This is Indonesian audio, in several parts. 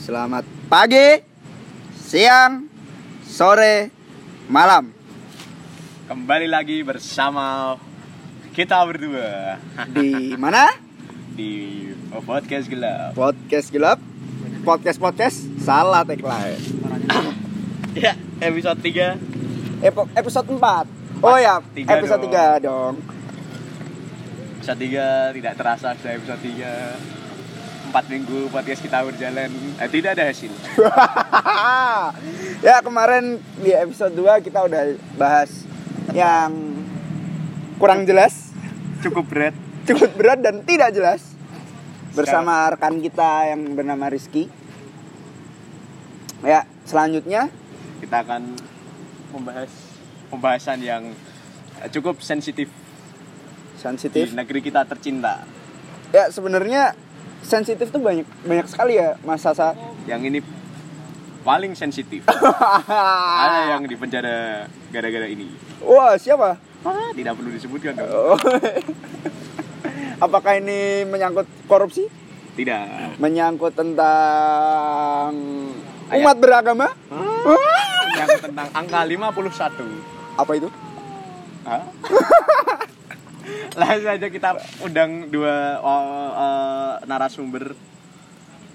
Selamat pagi, siang, sore, malam. Kembali lagi bersama kita berdua Di mana? di podcast gelap. Podcast gelap. Podcast podcast salah tagline. Ya, episode 3 Epo- episode 4. Oh ya, episode dong. 3 dong. Episode 3 tidak terasa sudah episode 3 Empat minggu podcast kita berjalan. Eh, Tidak ada hasil. Ya kemarin di episode 2 kita udah bahas yang kurang jelas, Cukup berat. Cukup berat dan tidak jelas. Bersama rekan kita yang bernama Rizky. Ya, selanjutnya. Kita akan membahas pembahasan yang cukup sensitif di sensitif. negeri kita tercinta. Ya, sebenarnya sensitif tuh banyak banyak sekali ya Mas Sasa. Yang ini paling sensitif Ada yang di penjara gara-gara ini Wah, siapa? Ah, Tidak perlu disebutkan dong Oh. Apakah ini menyangkut korupsi? Tidak Menyangkut tentang Ayat. umat beragama? yang tentang angka 51 Apa itu? Hah? Langsung aja kita undang dua oh, eh, narasumber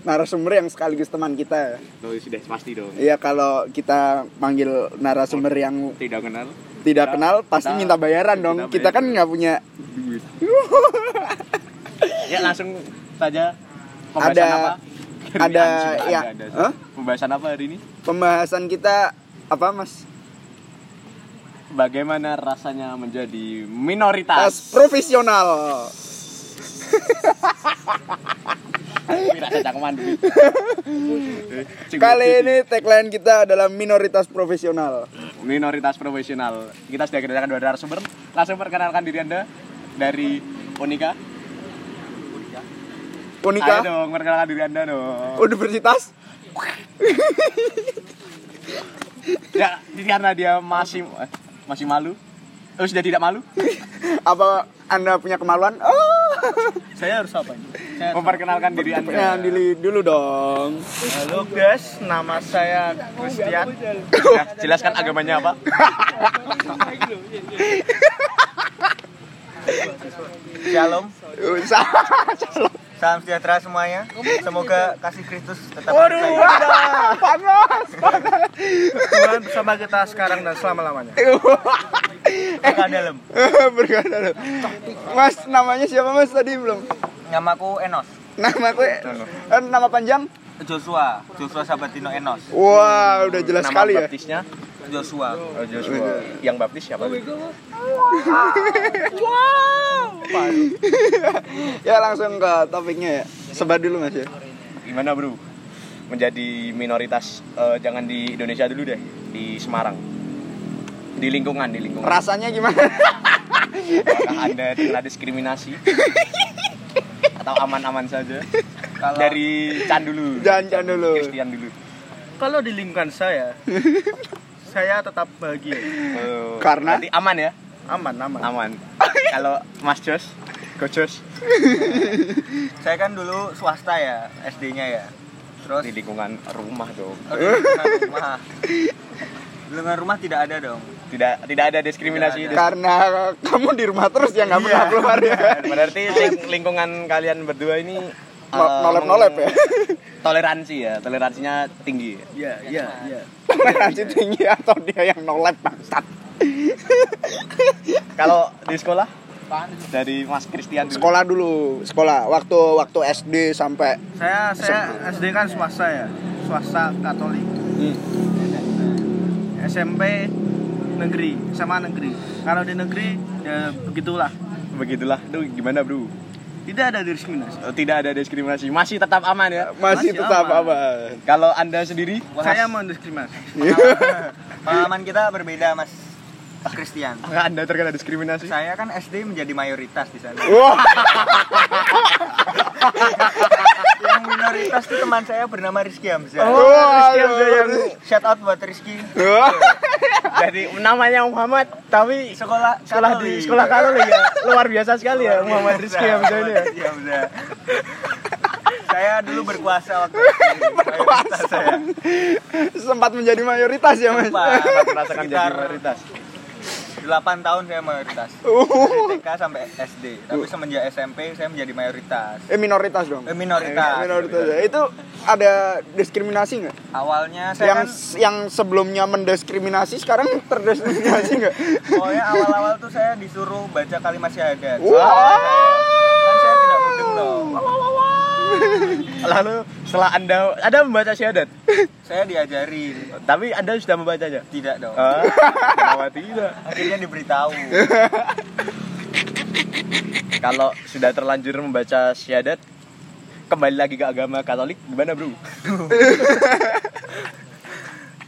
Narasumber yang sekaligus teman kita. ya. Loh, sudah pasti dong Iya, kalau kita panggil narasumber yang Tidak kenal tidak Kita- kenal pasti kita- minta bayaran kita dong. bayaran. Kita kan nggak punya duit Ya langsung saja Pembahasan Ada- apa? ada ya. ada. Hah? Pembahasan apa hari ini? pembahasan kita apa, Mas? Bagaimana rasanya menjadi Tas minoritas profesional. Kali ini tagline kita adalah minoritas profesional. minoritas profesional. Kita sudah kedatangan dua narasumber. Langsung perkenalkan diri Anda dari Unika. Ayo Unika dong, perkenalkan diri Anda dong. Universitas Ya, karena dia masih masih malu. Oh, sudah tidak malu? apa Anda punya kemaluan? Oh. Saya harus apa ini? Saya Memperkenalkan diri Anda. Perkenalkan diri dulu dong. Halo guys, nama saya Christian. Ya, jelaskan agamanya apa? Shalom, Salah. Salam sejahtera semuanya. Semoga kasih Kristus tetap Waduh, berjaya. panas. Tuhan bersama kita sekarang dan selama-lamanya. Bukan dalam. Berkata dalam. Mas, namanya siapa Mas tadi belum? Namaku Enos. Nama aku eh, nama panjang? Joshua, Joshua Sabatino Enos. Wah, udah jelas Nama sekali ya. baptisnya? Joshua. Oh, Joshua. Yang baptis siapa? ya langsung ke topiknya ya. Sebar dulu Mas ya. Gimana, Bro? Menjadi minoritas eh, jangan di Indonesia dulu deh, di Semarang. Di lingkungan, di lingkungan. Rasanya gimana? Apakah Anda terkena diskriminasi? Atau aman-aman saja? Kalau Dari Chan dulu. Jangan dulu. Christian dulu. kalau di lingkungan saya, saya tetap bahagia. Oh, Karena? berarti aman ya? Aman, aman. Aman. Kalau Mas Jos, Go Jos Saya kan dulu swasta ya, SD-nya ya. Terus di lingkungan rumah dong. Oh, di lingkungan rumah. Lingkungan rumah tidak ada dong. Tidak tidak ada diskriminasi. Tidak Karena kamu di rumah terus ya nggak pernah Iya. keluar ya. Berarti ling- lingkungan kalian berdua ini No- eh, nolep-nolep ya. Toleransi ya, toleransinya tinggi. Iya, iya, iya. Toleransi tinggi atau dia yang nolep bangsat. Kalau di sekolah dari Mas Christian dulu. Sekolah dulu, sekolah. Waktu waktu SD sampai Saya saya SD kan swasta ya, swasta Katolik. SMP negeri, sama negeri. Kalau di negeri ya begitulah. Begitulah. Itu gimana, Bro? Tidak ada diskriminasi. Oh, Tidak ada diskriminasi. Masih tetap aman ya. masih, Masih tetap aman. aman. Kalau Anda sendiri Saya mendiskriminasi. Pengalaman kita berbeda, Mas Christian. apakah Anda terkena diskriminasi? Saya kan SD menjadi mayoritas di sana. Wah, Yang minoritas itu teman saya bernama Rizky Hamzah. Oh, Rizky Hamzah yang Shout out buat Rizky. Jadi namanya Muhammad tapi Sekolah sekolah di sekolah Katolik ya. Luar biasa sekali ya Muhammad Rizky Hamzah ini ya. Hamzah. Saya dulu berkuasa waktu itu. Mayoritas saya. Sempat menjadi mayoritas ya mas. Sempat. merasakan jadi mayoritas 8 tahun saya mayoritas. Uh, Dari TK sampai SD. Tapi semenjak SMP saya menjadi mayoritas. eh minoritas dong. Eh, minoritas. Eh, minoritas ya. Itu ada diskriminasi nggak? Awalnya saya Yang kan yang sebelumnya mendiskriminasi sekarang terdiskriminasi nggak? pokoknya awal-awal tuh saya disuruh baca kalimat syahadat. Wah. Kan saya tidak mudeng dong. lalu setelah anda anda membaca syahadat Saya diajarin. tapi anda sudah membacanya Tidak dong. ah kenapa tidak Akhirnya diberitahu. kalau sudah terlanjur membaca syahadat kembali lagi ke agama Katolik gimana bro?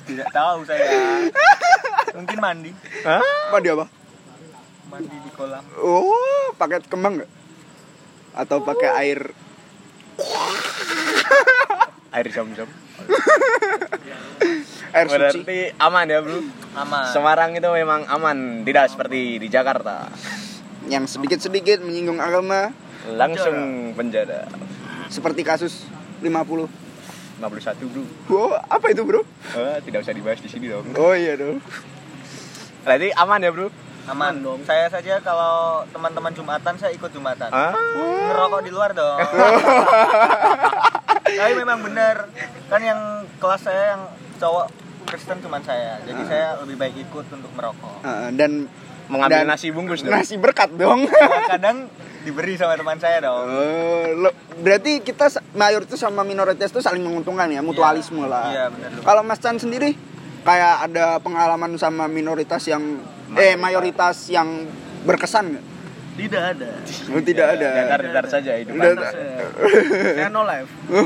Tidak tahu saya. Mungkin mandi. Hah? Apa dia apa? Mandi di kolam. Oh, pakai kembang nggak? Atau pakai air? Air jam-jam. Air suci? Berarti aman ya bro? Aman. Semarang itu memang aman, tidak seperti di Jakarta. Yang sedikit-sedikit menyinggung agama, Langsung penjara. seperti kasus 50 51 bro. Wow, apa itu bro? Eh, tidak usah dibahas di sini dong. Oh iya dong. Berarti aman ya bro? Aman dong. Saya saja kalau teman-teman Jumatan saya ikut Jumatan. Ah? Ngerokok di luar dong. Tapi memang benar. Kan yang kelas saya yang cowok Kristen cuma saya. Jadi saya lebih baik ikut untuk merokok. Ah, dan Mengambil Dan- nasi bungkus dong. nasi berkat dong. Kadang diberi sama teman saya dong. Oh, lo- berarti kita mayoritas sama minoritas itu saling menguntungkan ya, mutualisme lah. Iya, benar dong. Kalau Mas Chan sendiri kayak ada pengalaman sama minoritas yang eh mayoritas yang berkesan nggak? Tidak ada. Oh, tidak ada. Datar-datar saja hidup Anda. Saya no life.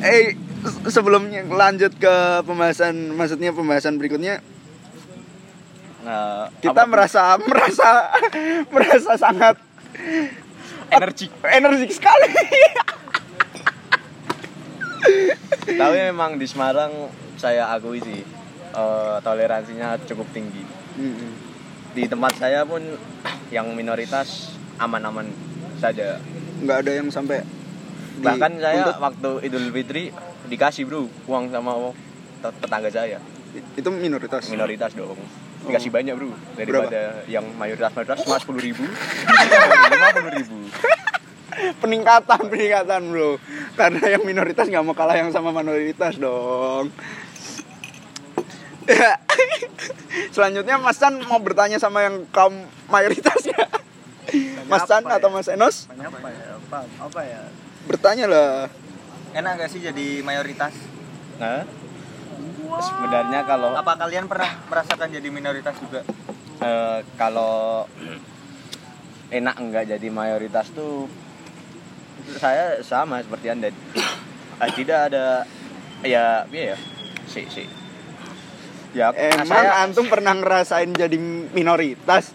eh se- sebelumnya lanjut ke pembahasan maksudnya pembahasan berikutnya Nah, kita apa- merasa merasa merasa sangat energi. energik sekali. Tapi memang di Semarang saya akui sih eh, toleransinya cukup tinggi. Mm-mm. Di tempat saya pun yang minoritas aman-aman saja. nggak ada yang sampai di- Bahkan saya untuk- waktu Idul Fitri dikasih bro uang sama tet- tetangga saya. Itu minoritas? Minoritas dong. Dikasih banyak bro daripada yang mayoritas mayoritas cuma sepuluh ribu. Lima puluh ribu. Peningkatan peningkatan bro. Karena yang minoritas nggak mau kalah yang sama minoritas dong Ya. selanjutnya Mas Chan mau bertanya sama yang kaum mayoritas ya Mas Chan apa ya? atau Mas Enos apa ya? Apa, apa ya? bertanya lah Enak gak sih jadi mayoritas? nah sebenarnya kalau Apa kalian pernah merasakan jadi minoritas juga? eh, kalau enak enggak jadi mayoritas tuh saya sama seperti anda tidak ada ya iya ya si si ya emang saya antum pernah ngerasain jadi minoritas?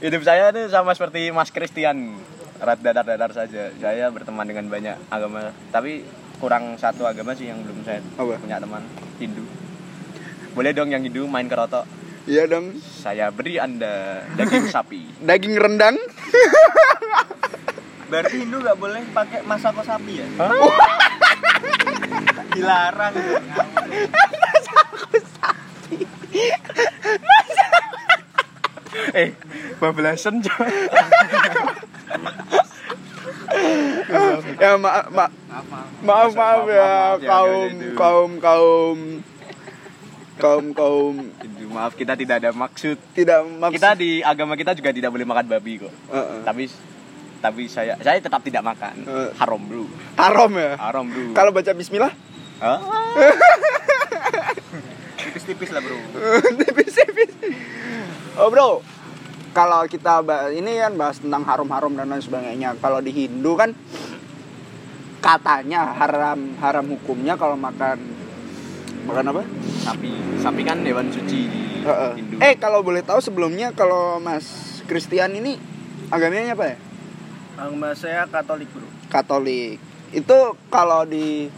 Hidup saya tuh sama seperti Mas Christian. Rat dadar-dadar saja. Saya berteman dengan banyak agama tapi kurang satu agama sih yang belum saya Apa? punya teman. Hindu. Boleh dong yang Hindu main kerotok? Iya dong. Saya beri anda daging sapi. Daging rendang? Berarti Hindu gak boleh pakai masako sapi ya? Hah? Dilarang. eh bablasan coy ya maaf ma- maaf maaf ya maaf ya, kaum kaum kaum kaum. Kaum maaf kita tidak ada maksud. Tidak maksud. Kita di agama kita juga tidak boleh makan babi kok. Heeh. tapi tapi saya saya tetap tidak makan Eh. haram bro. Haram ya? Haram bro. Kalau baca Bismillah Hah? Tipis-tipis lah bro. tipis-tipis oh bro kalau kita bahas ini kan bahas tentang haram-haram dan lain sebagainya kalau di Hindu kan katanya haram haram hukumnya kalau makan makan apa sapi sapi kan hewan suci di Heeh. Hindu eh kalau boleh tahu sebelumnya kalau Mas Christian ini agamanya apa ya Agama saya Katolik bro. Katolik itu kalau di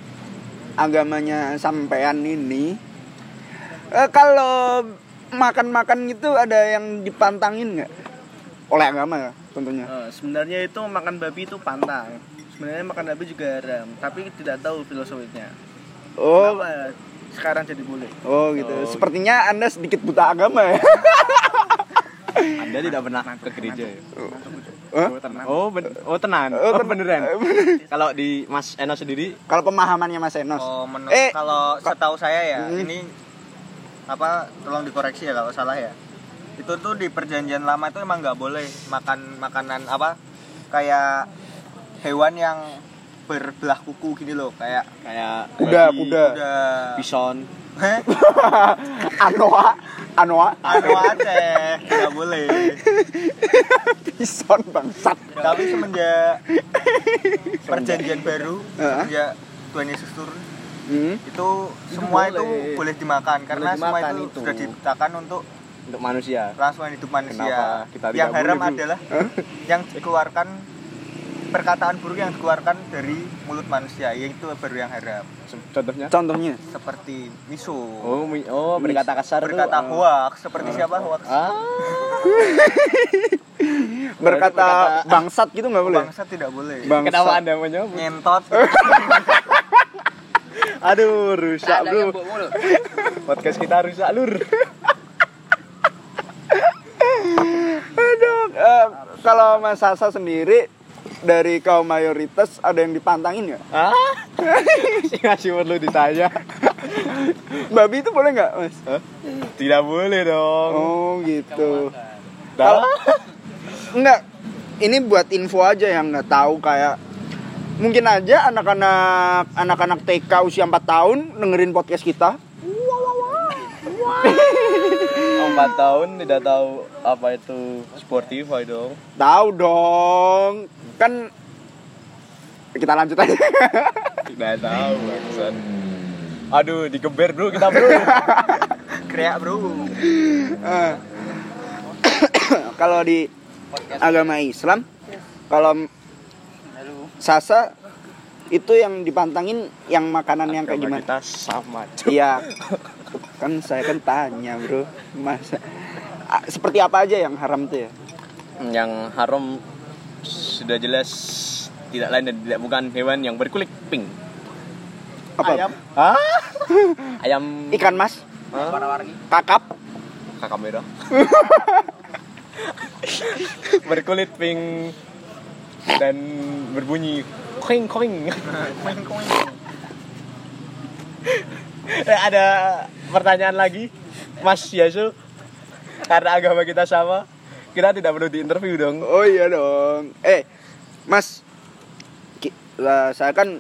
agamanya sampean ini eh, kalau makan-makan itu ada yang dipantangin nggak? Oleh agama ya tentunya. Eh, sebenarnya itu makan babi itu pantang. Sebenarnya makan babi juga haram, tapi tidak tahu filosofinya. Oh, Kenapa sekarang jadi boleh? oh gitu. Sepertinya Anda sedikit buta agama ya. Anda tidak pernah ke gereja ya? Hah? Oh, ben oh tenan. Oh, Oh, ten- beneran. Kalau di Mas Eno sendiri Kalau pemahamannya Mas Enos. Oh, menurut Eh, kalau setahu saya ya, Hmm. ini apa tolong dikoreksi ya kalau salah ya. Itu tuh di perjanjian lama itu emang nggak boleh makan makanan apa kayak hewan yang berbelah kuku gini loh, kayak kayak Kuda, kuda. udah bison. Heh, Anoa, Anoa, anu aja nggak boleh. bison bangsat. Tapi semenjak perjanjian baru, semenjak Tuhan Yesus turun, Hmm. itu semua itu boleh. boleh dimakan karena semua dimakan itu, itu. sudah diciptakan untuk Untuk manusia. kelangsungan hidup manusia. Kenapa kita yang haram boleh, adalah yang dikeluarkan perkataan buruk yang dikeluarkan dari mulut manusia, yaitu baru yang haram. Contohnya? Contohnya. Seperti miso, Oh, mi- oh berkata kasar tuh. berkata eh, hoax, seperti siapa hoax? Ah, Berkata bangsat gitu nggak boleh. Bangsa tidak boleh. Bangsat. kenapa Anda menyebut? Ngentot. Aduh, rusak, Bro. Podcast kita rusak, Lur. Aduh, eh, kalau Mas Sasa sendiri dari kaum mayoritas ada yang dipantangin nggak? Ah? Si ngasih perlu ditanya. Babi itu boleh nggak, Mas? Hah? Tidak boleh dong. Oh gitu. Kalau enggak, ini buat info aja yang nggak tahu kayak mungkin aja anak-anak anak-anak TK usia 4 tahun dengerin podcast kita. Empat tahun tidak tahu apa itu Spotify dong. Tahu dong. Kan kita lanjut aja. Tidak tahu, bangsat. Aduh, digeber bro kita bro. Kreak, Bro. Eh. kalau di agama Islam, kalau Sasa itu yang dipantangin yang makanan yang kayak Agama gimana? Kita sama. Iya. Kan saya kan tanya, Bro. Masa Ah, seperti apa aja yang haram tuh ya? Yang haram sudah jelas tidak lain dan tidak bukan hewan yang berkulit pink. Apa? Ayam. Ah? Ayam Ikan mas, Hah? kakap, kakak merah. berkulit pink dan berbunyi koing koing. Eh, ada pertanyaan lagi, Mas Yasu. Karena agama kita sama, kita tidak perlu diinterview dong. Oh iya dong. Eh, Mas, lah, saya kan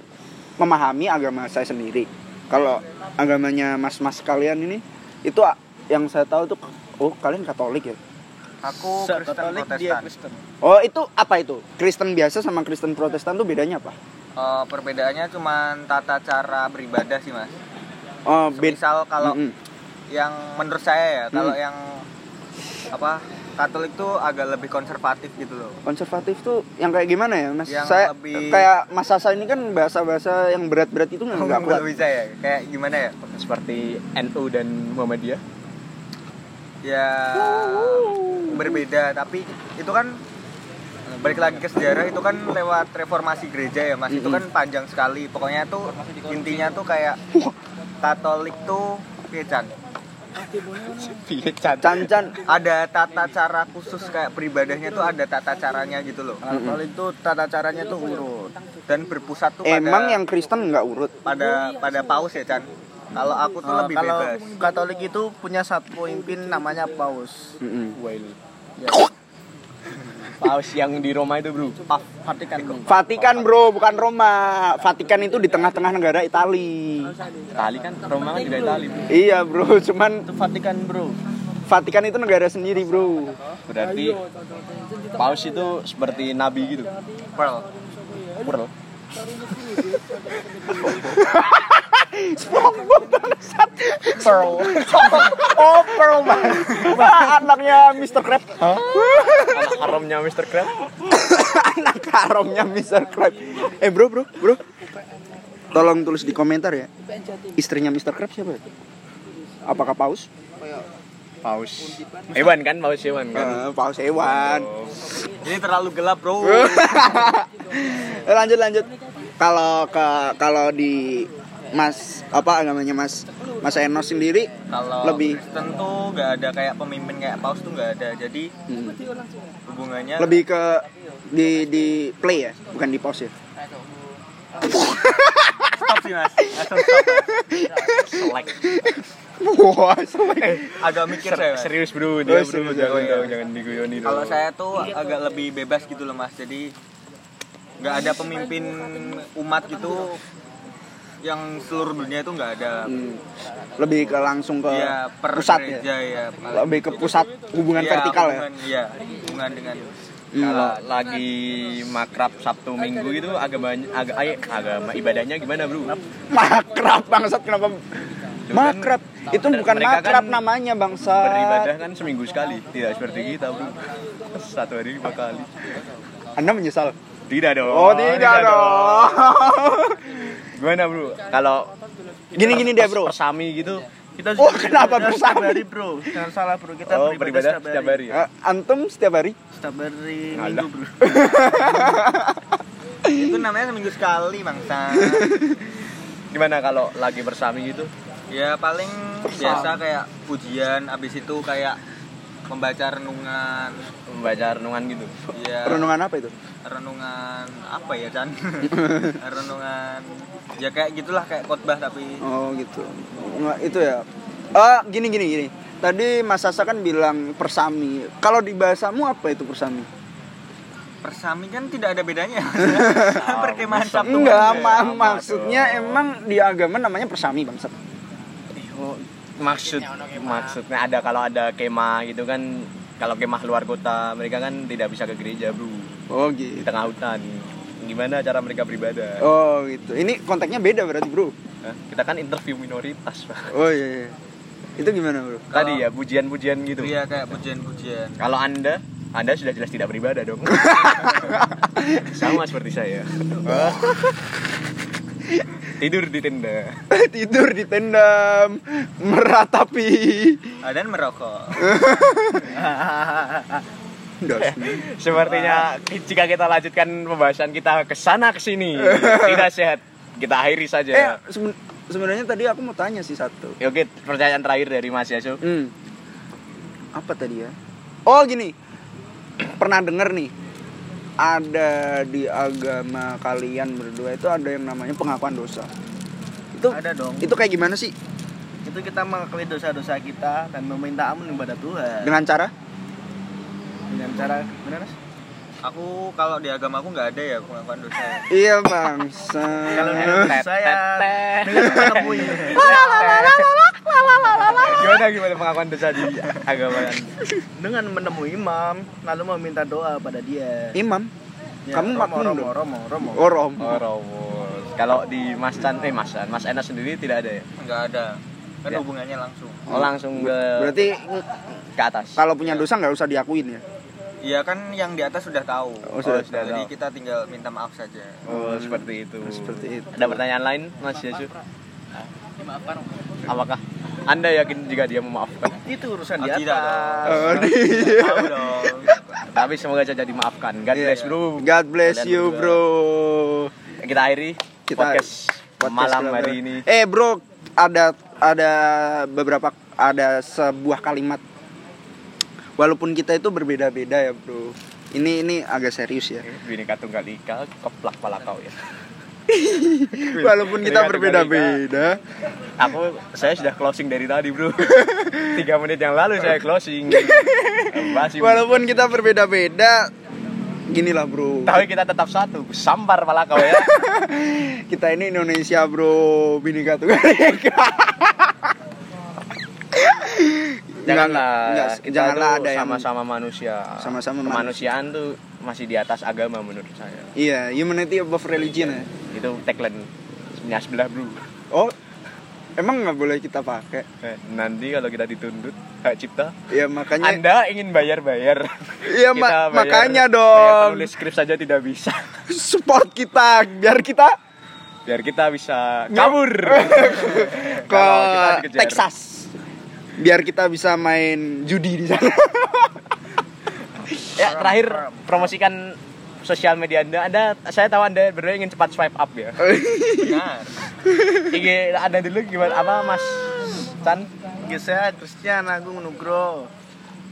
memahami agama saya sendiri. Kalau agamanya mas-mas kalian ini, itu yang saya tahu tuh, oh kalian Katolik ya? Aku Kristen Katolik dia Protestan. Kristen. Oh itu apa itu? Kristen biasa sama Kristen Protestan tuh bedanya apa? Eh, perbedaannya cuma tata cara beribadah sih, Mas. Oh. Misal kalau Mm-mm. yang menurut saya ya, kalau Hmm. yang apa Katolik tuh agak lebih konservatif gitu loh. konservatif tuh yang kayak gimana ya, Mas? Yang saya lebih- kayak Mas Sasa ini kan bahasa-bahasa yang berat-berat itu nggak kuat. Nggak bisa ya, kayak gimana ya? Seperti NU dan Muhammadiyah. Ya berbeda, tapi itu kan balik lagi ke sejarah itu kan lewat reformasi gereja ya mas itu kan panjang sekali pokoknya tuh intinya tuh kayak Katolik tuh piye, Chan? Piye, Chan? Ada tata cara khusus kayak beribadahnya tuh ada tata caranya gitu loh Katolik itu tata caranya tuh urut. dan berpusat tuh pada Emang yang Kristen nggak urut? pada pada paus ya Chan kalau aku tuh Eh, lebih kalau bebas Katolik itu punya satu pemimpin namanya Paus. Mm-mm. Well. Ya, Paus yang di Roma itu, Bro. Vatikan. Vatikan bro, bukan Roma. Vatikan itu di tengah-tengah negara Itali. Itali kan Roma kan juga Itali, Bro. Iya bro, cuman Itu Vatikan, Bro. Vatikan itu negara sendiri bro. Berarti Paus itu seperti nabi gitu. Pearl Pearl. SpongeBob bangsat. Pearl. oh Pearl. Nah, anaknya Mr. Krab. Anak haramnya Mr. Crab. Anak karongnya Mr. Krab. Eh bro bro bro. Tolong tulis di komentar ya. Istrinya Mr. Krab siapa? Apakah Paus? paus hewan kan paus hewan kan Eh, paus hewan. Oh. Ini terlalu gelap, Bro. Lanjut lanjut. Kalau ke kalau di Mas apa agamanya Mas Mas Enos sendiri Kalau lebih Kristen tuh nggak ada kayak pemimpin kayak paus tuh nggak ada. Jadi hmm, hubungannya lebih ke di di play ya, bukan di pause ya. stop sih mas. Langsung stop. Mas. selek Wah, selek. Agak mikir saya. Mas. serius bro Oh, dia bro jangan dong jangan diguyoni dong Kalau saya tuh agak lebih bebas gitu loh mas. Jadi nggak ada pemimpin umat gitu yang seluruh dunia itu nggak ada. Hmm, lebih ke langsung ke Iya per pusat ya. gereja ya. Lebih ke pusat hubungan Iya, vertikal ya. hubungan, Iya, hubungan dengan kalau lagi makrab Sabtu Minggu itu agama agak ay, agama ibadahnya gimana bro Makrab bangsat kenapa makrab? Itu bukan kan makrab namanya bangsa. beribadah kan seminggu sekali tidak seperti kita bro satu hari lima kali Anda menyesal? tidak dong Oh, tidak dong. gimana bro kalau Gini gini deh, Bro. persami gitu Kita Oh, kenapa beribadah bersama? setiap hari, Bro. Jangan salah, Bro. Kita oh beribadah, beribadah setiap hari ya Antum setiap hari? Setiap hari. Minggu, Bro. itu namanya seminggu sekali bangsa. gimana kalau lagi bersami gitu ya paling biasa kayak pujian, abis itu kayak membaca renungan. membaca renungan gitu Ya Renungan apa itu? renungan apa ya Chan? renungan ya kayak gitulah kayak khotbah tapi Oh gitu. Nggak, itu ya. Ah gini gini gini. Tadi Mas Sasa kan bilang persami. Kalau di bahasamu apa itu persami? persami kan tidak ada bedanya. Perkemahan Sabtu Enggak, Minggu. ma- maksudnya dong. emang di agama namanya persami bangsat. Oh, maksud maksudnya ada kalau ada kemah gitu kan kalau kemah luar kota mereka kan tidak bisa ke gereja bro Oh di gitu. tengah hutan gimana cara mereka beribadah Oh gitu. Ini konteksnya beda berarti bro. Hah? kita kan interview minoritas Pak. Oh iya. iya. Itu gimana bro? tadi ya pujian-pujian gitu Iya kayak pujian-pujian. kalau anda anda sudah jelas tidak beribadah dong sama seperti saya tidur di tenda Tidur di tenda meratapi. Ah, dan merokok. Sepertinya jika kita lanjutkan pembahasan kita ke sana ke sini tidak sehat kita akhiri Eh saja seben- sebenarnya tadi aku mau tanya sih satu. Ya, Oke, pertanyaan terakhir dari Mas Yasu. Hmm. Apa tadi ya? Oh gini, pernah denger nih ada di agama kalian berdua itu ada yang namanya pengakuan dosa. Itu Ada dong. itu kayak gimana sih? Itu kita mengakui dosa-dosa kita dan meminta ampun kepada Tuhan. Dengan cara? Dengan cara benar Mas? Aku kalau di agama aku nggak ada ya pengakuan dosa. Iya bangsa. Kalau saya Gimana gimana pengakuan dosa di agama dengan menemui imam lalu meminta doa pada dia. Imam. Ya, Kamu Romo, Romo? Romo, Romo. Oh Rom. Oh, Romus. Kalau di Mas Chan, eh Mas Chan, Mas Enas sendiri tidak ada ya? Nggak ada. Kan Ya. hubungannya langsung. Oh, langsung ke Berarti ke atas. kalau punya dosa nggak usah diakuin ya? Iya kan yang di atas sudah tahu. Oh, sudah sudah Jadi tahu. kita tinggal minta maaf saja. Oh, seperti itu. Seperti itu. Ada pertanyaan lain, Mas Yasu? Apakah Anda yakin jika dia memaafkan? Itu urusan Oh, di tidak. Oh, dong. di- Tahu dong. Tapi semoga saja dimaafkan. God Iya. bless, Bro. God bless Kalian you berdua. bro. Kita akhiri Kita- podcast, Podcast malam hari ini. Eh bro, ada ada beberapa ada sebuah kalimat. Walaupun kita itu berbeda-beda ya bro. Ini ini agak serius ya. Bineka Tunggal Ika, keplak pala kau ya. Walaupun kita berbeda-beda. Aku saya sudah closing dari tadi bro. Tiga menit yang lalu saya closing. Masih. Walaupun kita berbeda-beda, ginilah bro. Tapi kita tetap satu. Sampar pala kau ya. Kita ini Indonesia bro, Bineka Tunggal Ika. Janganlah. Enggak, kita janganlah ada yang sama-sama manusia. Sama-sama manusia. Kemanusiaan tuh masih di atas agama menurut saya. Iya, humanity above religion ya. Itu tagline nya sebelah bro. Oh, emang nggak boleh kita pakai? Eh, Nanti kalau kita dituntut hak cipta, Ya makanya. Anda ingin bayar-bayar. Iya ma- bayar- makanya bayar dong. penulis skrip saja tidak bisa. Support kita biar kita Biar kita bisa kabur. ke Kalau kita dikejar. Texas. Biar kita bisa main judi di sana. Ya, terakhir promosikan sosial media Anda. Anda saya tahu Anda berdua ingin cepat swipe up ya. Benar. IG Anda dulu gimana apa Mas Chan? IG saya Christian Agung Nugroho.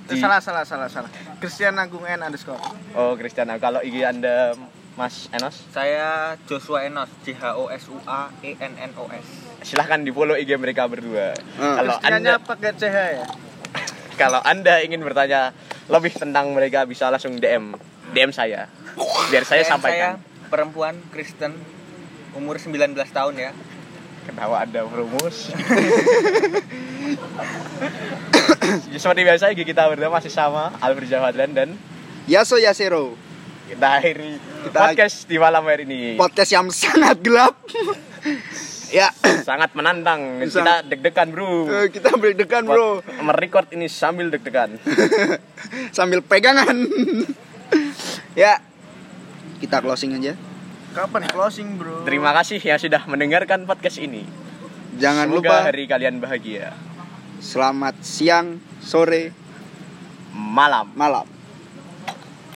Eh, Di- salah salah salah salah. Christian Agung N underscore. Oh, Christian. Kalau IG Anda Mas Enos, Saya Joshua Enos, J H O S U A E N N O S. silahkan di follow IG mereka berdua. Ah. Kalau Anda pakai CH ya. kalau Anda ingin bertanya lebih tentang mereka bisa langsung DM DM saya. Biar saya Dan sampaikan. perempuan Kristen umur 19 tahun ya. Ketawa Anda promosi. Seperti biasa IG kita berdua masih sama Albert Jawadlan dan Yaso Yasero. Kita akhiri Kita- podcast di malam hari ini. Podcast yang sangat gelap. ya, Sangat menantang. Kita Sangat- deg-degan, Bro. eh, kita berdekatan, Bro. Merecord ini sambil deg-degan. Sambil pegangan. ya. Kita closing aja. Kapan closing, Bro? Terima kasih yang sudah mendengarkan podcast ini. Jangan Semoga lupa hari kalian bahagia. selamat siang, sore, Malam. malam.